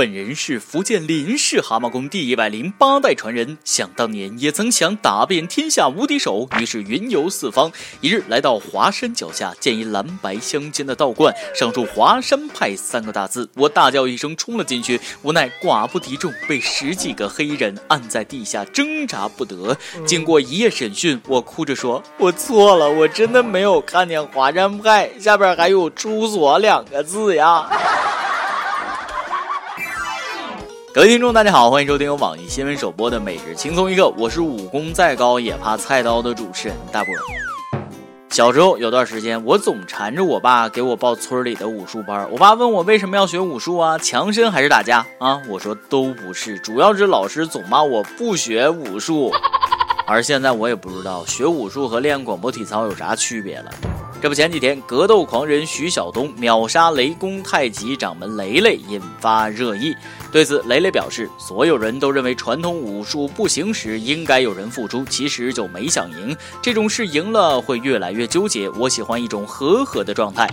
本人是福建林氏蛤蟆功第一百零八代传人，想当年也曾想打遍天下无敌手，于是云游四方。一日来到华山脚下，见一蓝白相间的道观，上书“华山派”三个大字。我大叫一声，冲了进去，无奈寡不敌众，被十几个黑人按在地下挣扎不得。经过一夜审讯，我哭着说：“我错了，我真的没有看见‘华山派’下边还有‘出所’两个字呀。”各位听众，大家好，欢迎收听由网易新闻首播的《每日轻松一刻》，我是武功再高也怕菜刀的主持人大波。小时候有段时间，我总缠着我爸给我报村里的武术班。我爸问我为什么要学武术啊？强身还是打架啊？我说都不是，主要是老师总骂我不学武术。而现在我也不知道学武术和练广播体操有啥区别了。这不，前几天格斗狂人徐晓东秒杀雷公太极掌门雷雷，引发热议。对此，雷雷表示，所有人都认为传统武术不行时应该有人付出，其实就没想赢。这种事赢了会越来越纠结。我喜欢一种和和的状态，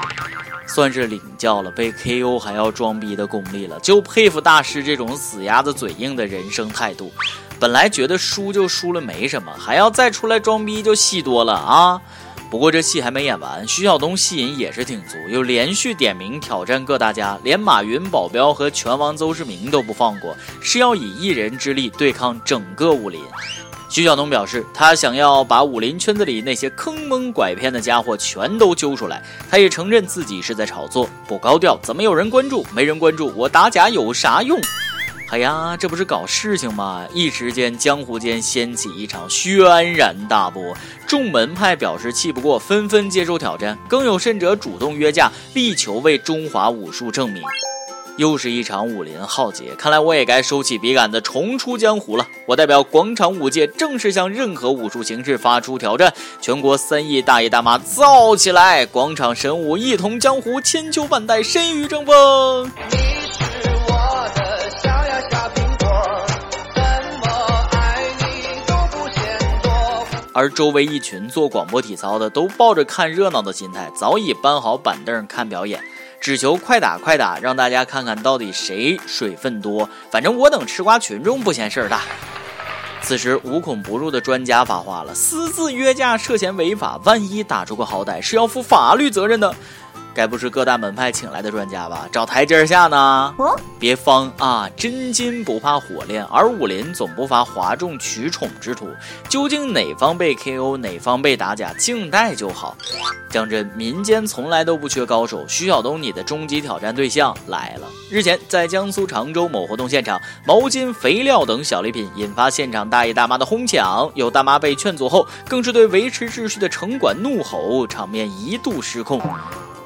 算是领教了被 KO 还要装逼的功力了。就佩服大师这种死鸭子嘴硬的人生态度。本来觉得输就输了没什么，还要再出来装逼就戏多了啊。不过这戏还没演完，徐晓东戏瘾也是挺足，又连续点名挑战各大家，连马云、保镖和拳王邹市明都不放过，是要以一人之力对抗整个武林。徐晓东表示，他想要把武林圈子里那些坑蒙拐骗的家伙全都揪出来。他也承认自己是在炒作，不高调怎么有人关注？没人关注，我打假有啥用？哎呀，这不是搞事情吗？一时间，江湖间掀起一场轩然大波。众门派表示气不过，纷纷接受挑战，更有甚者主动约架，力求为中华武术正名。又是一场武林浩劫，看来我也该收起笔杆子，重出江湖了。我代表广场舞界，正式向任何武术形式发出挑战：全国三亿大爷大妈造起来！广场神武，一统江湖，千秋万代，谁与争锋？而周围一群做广播体操的都抱着看热闹的心态，早已搬好板凳看表演，只求快打快打，让大家看看到底谁水分多。反正我等吃瓜群众不嫌事儿大。此时无孔不入的专家发话了：私自约架涉嫌违法，万一打出个好歹，是要负法律责任的。该不是各大门派请来的专家吧？找台阶下呢？别慌啊！真金不怕火炼，而武林总不乏哗众取宠之徒。究竟哪方被 KO，哪方被打假，静待就好。讲真，民间从来都不缺高手。徐晓东，你的终极挑战对象来了。日前，在江苏常州某活动现场，毛巾、肥料等小礼品引发现场大爷大妈的哄抢，有大妈被劝阻后，更是对维持秩序的城管怒吼，场面一度失控。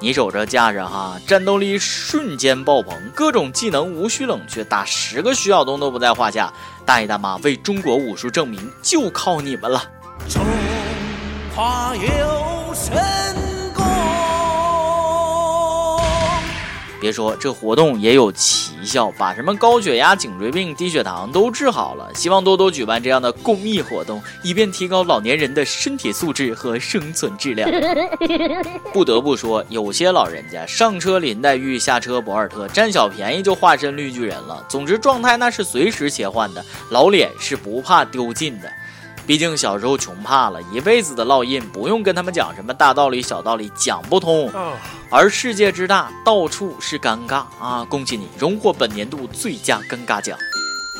你瞅这架势哈，战斗力瞬间爆棚，各种技能无需冷却，打十个徐晓东都不在话下。大爷大妈为中国武术证明，就靠你们了。中华有神。别说这活动也有奇效，把什么高血压、颈椎病、低血糖都治好了。希望多多举办这样的公益活动，以便提高老年人的身体素质和生存质量。不得不说，有些老人家上车林黛玉，下车博尔特，占小便宜就化身绿巨人了。总之，状态那是随时切换的，老脸是不怕丢尽的。毕竟小时候穷怕了，一辈子的烙印，不用跟他们讲什么大道理小道理，讲不通。而世界之大，到处是尴尬啊！恭喜你荣获本年度最佳尴尬奖。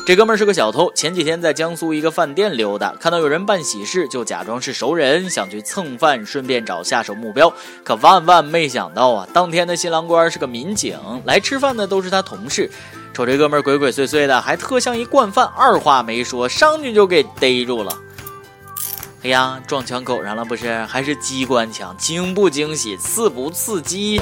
这哥们儿是个小偷，前几天在江苏一个饭店溜达，看到有人办喜事，就假装是熟人，想去蹭饭，顺便找下手目标。可万万没想到啊，当天的新郎官是个民警，来吃饭的都是他同事。瞅这哥们儿鬼鬼祟祟的，还特像一惯犯，二话没说，上去就给逮住了。哎呀，撞枪口上了不是？还是机关枪，惊不惊喜，刺不刺激？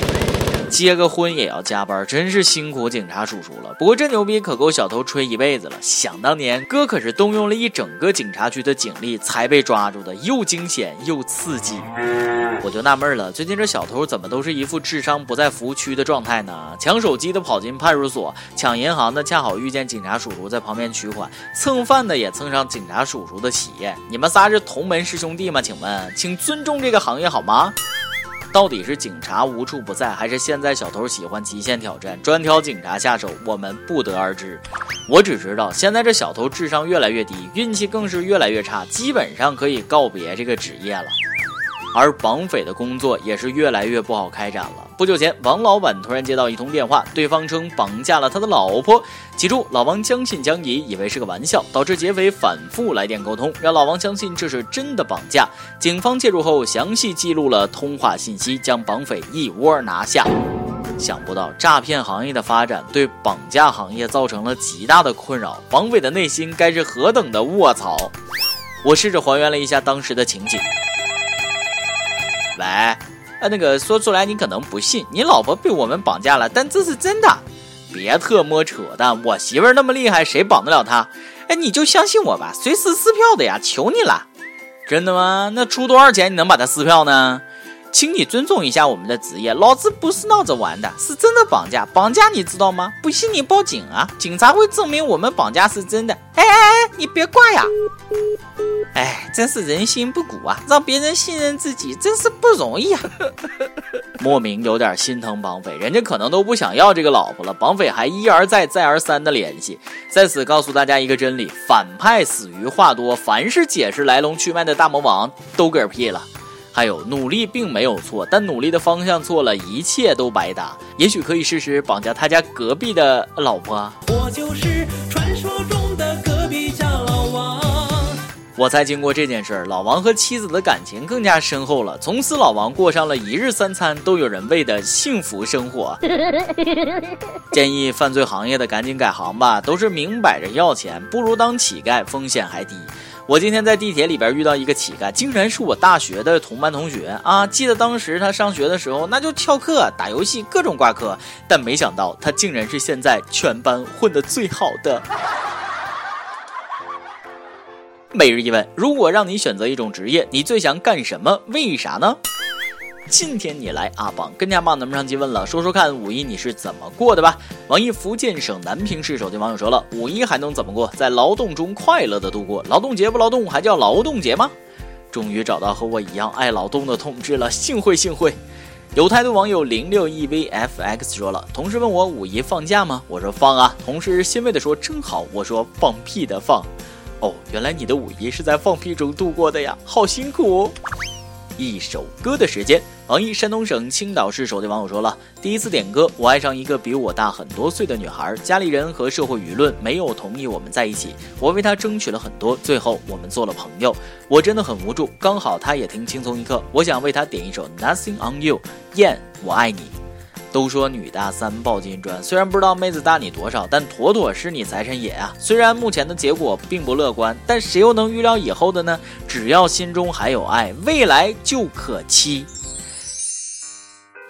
结个婚也要加班，真是辛苦警察叔叔了。不过这牛逼可够小偷吹一辈子了。想当年，哥可是动用了一整个警察局的警力才被抓住的，又惊险又刺激。我就纳闷了，最近这小偷怎么都是一副智商不在服务区的状态呢？抢手机的跑进派出所，抢银行的恰好遇见警察叔叔在旁边取款，蹭饭的也蹭上警察叔叔的企业。你们仨是同门师兄弟吗？请问，请尊重这个行业好吗？到底是警察无处不在，还是现在小偷喜欢极限挑战，专挑警察下手？我们不得而知。我只知道现在这小偷智商越来越低，运气更是越来越差，基本上可以告别这个职业了。而绑匪的工作也是越来越不好开展了。不久前，王老板突然接到一通电话，对方称绑架了他的老婆。起初，老王将信将疑，以为是个玩笑，导致劫匪反复来电沟通，让老王相信这是真的绑架。警方介入后，详细记录了通话信息，将绑匪一窝拿下。想不到诈骗行业的发展对绑架行业造成了极大的困扰，绑匪的内心该是何等的卧槽！我试着还原了一下当时的情景。来，呃，那个说出来你可能不信，你老婆被我们绑架了，但这是真的。别特么扯淡，我媳妇儿那么厉害，谁绑得了她？哎，你就相信我吧，随时撕票的呀，求你了。真的吗？那出多少钱你能把她撕票呢？请你尊重一下我们的职业，老子不是闹着玩的，是真的绑架。绑架你知道吗？不信你报警啊，警察会证明我们绑架是真的。哎哎哎，你别挂呀。哎，真是人心不古啊！让别人信任自己，真是不容易啊！莫名有点心疼绑匪，人家可能都不想要这个老婆了，绑匪还一而再、再而三的联系。在此告诉大家一个真理：反派死于话多，凡是解释来龙去脉的大魔王都嗝屁了。还有，努力并没有错，但努力的方向错了，一切都白搭。也许可以试试绑架他家隔壁的老婆。我就是传说中的隔壁家老王。我猜，经过这件事儿，老王和妻子的感情更加深厚了。从此，老王过上了一日三餐都有人喂的幸福生活。建议犯罪行业的赶紧改行吧，都是明摆着要钱，不如当乞丐，风险还低。我今天在地铁里边遇到一个乞丐，竟然是我大学的同班同学啊！记得当时他上学的时候，那就翘课、打游戏，各种挂科，但没想到他竟然是现在全班混得最好的。每日一问：如果让你选择一种职业，你最想干什么？为啥呢？今天你来阿榜跟家帮咱们上期问了，说说看五一你是怎么过的吧？网易福建省南平市手机网友说了，五一还能怎么过？在劳动中快乐的度过。劳动节不劳动还叫劳动节吗？终于找到和我一样爱劳动的同志了，幸会幸会。有态度网友零六 evfx 说了，同事问我五一放假吗？我说放啊。同事欣慰的说真好。我说放屁的放。哦，原来你的五一是在放屁中度过的呀，好辛苦哦！一首歌的时间，网易山东省青岛市手机网友说了，第一次点歌，我爱上一个比我大很多岁的女孩，家里人和社会舆论没有同意我们在一起，我为她争取了很多，最后我们做了朋友，我真的很无助，刚好她也听轻松一刻，我想为她点一首 Nothing on You，燕，我爱你。都说女大三抱金砖，虽然不知道妹子大你多少，但妥妥是你财神爷啊！虽然目前的结果并不乐观，但谁又能预料以后的呢？只要心中还有爱，未来就可期。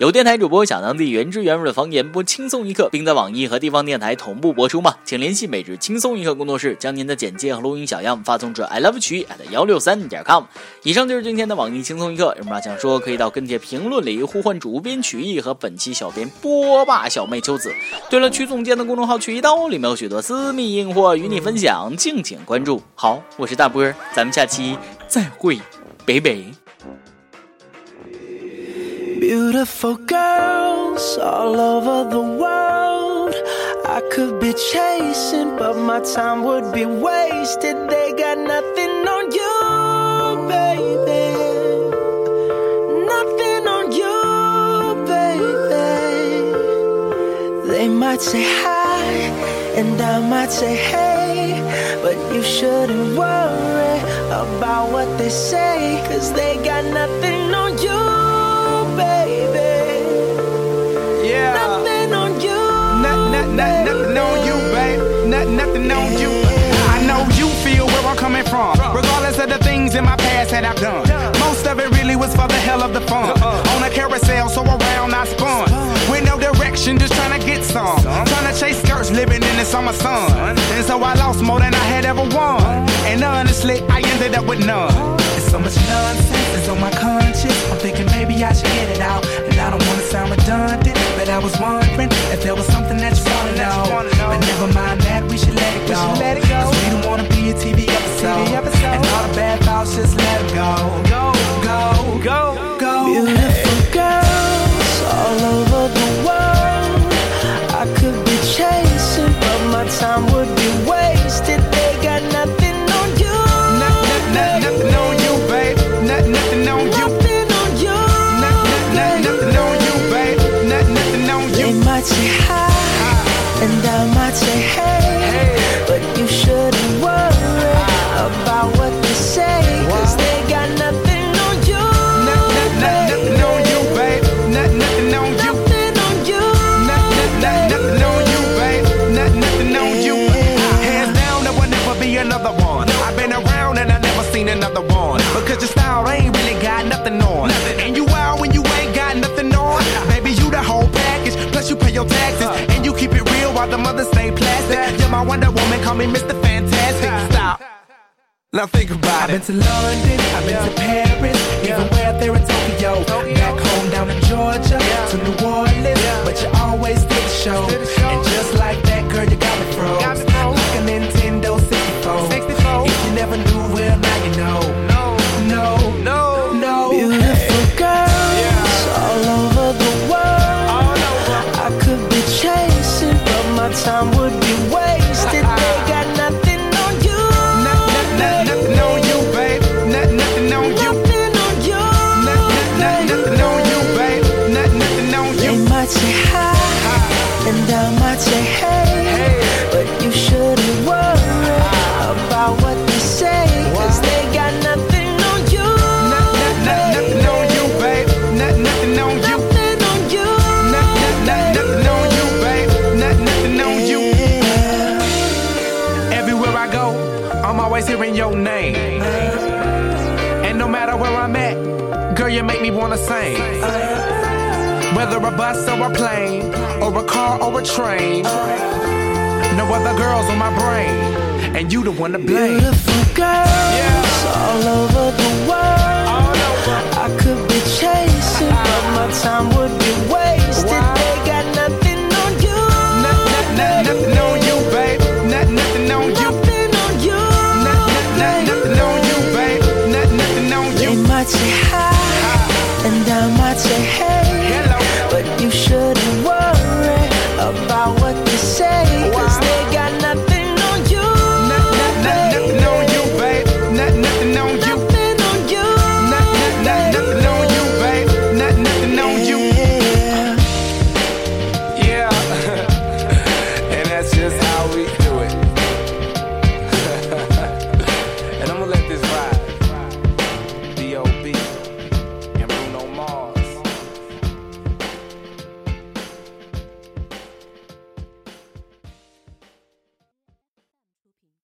有电台主播想当地原汁原味的方言播轻松一刻，并在网易和地方电台同步播出吗？请联系每日轻松一刻工作室，将您的简介和录音小样发送至 i love 曲艺 at 幺六三点 com。以上就是今天的网易轻松一刻，有什么想说可以到跟帖评论里呼唤主编曲艺和本期小编波霸小妹秋子。对了，曲总监的公众号曲一刀里面有许多私密硬货与你分享，敬请关注。好，我是大波，咱们下期再会，北北。Beautiful girls all over the world. I could be chasing, but my time would be wasted. They got nothing on you, baby. Nothing on you, baby. They might say hi, and I might say hey, but you shouldn't worry about what they say, cause they got nothing on you. Nothing, on you. nothing nothing, nothing, nothing on you, babe. Nothing, nothing on you. I know you feel where I'm coming from. Regardless of the things in my past that I've done. Most of it really was for the hell of the fun. Uh-uh. On a carousel, so around I spun. With no direction, just trying to get some. Trying to chase skirts, living in the summer sun. And so I lost more than I had ever won. And honestly, I ended up with none. There's so much nonsense that's on my conscience. I'm thinking maybe I should get it out. And I don't wanna sound redundant, but I was wondering if there was something that you wanna know. But never mind that, we should let it go. Your style ain't really got nothing on. And you out when you ain't got nothing on. Baby, you the whole package. Plus you pay your taxes. Uh. And you keep it real while the mothers stay plastic. You're my Wonder Woman, call me Mr. Fantastic. Stop. Now think about I've it. been to London, I've been to Paris, even way out there in Tokyo. Back home down in Georgia, to New Orleans, but you always did the show. Name. And no matter where I'm at, girl, you make me wanna sing. Whether a bus or a plane, or a car or a train. No other girls on my brain, and you the one to blame. Beautiful girls all over the world. I could be chasing, but my time would be wasted. They got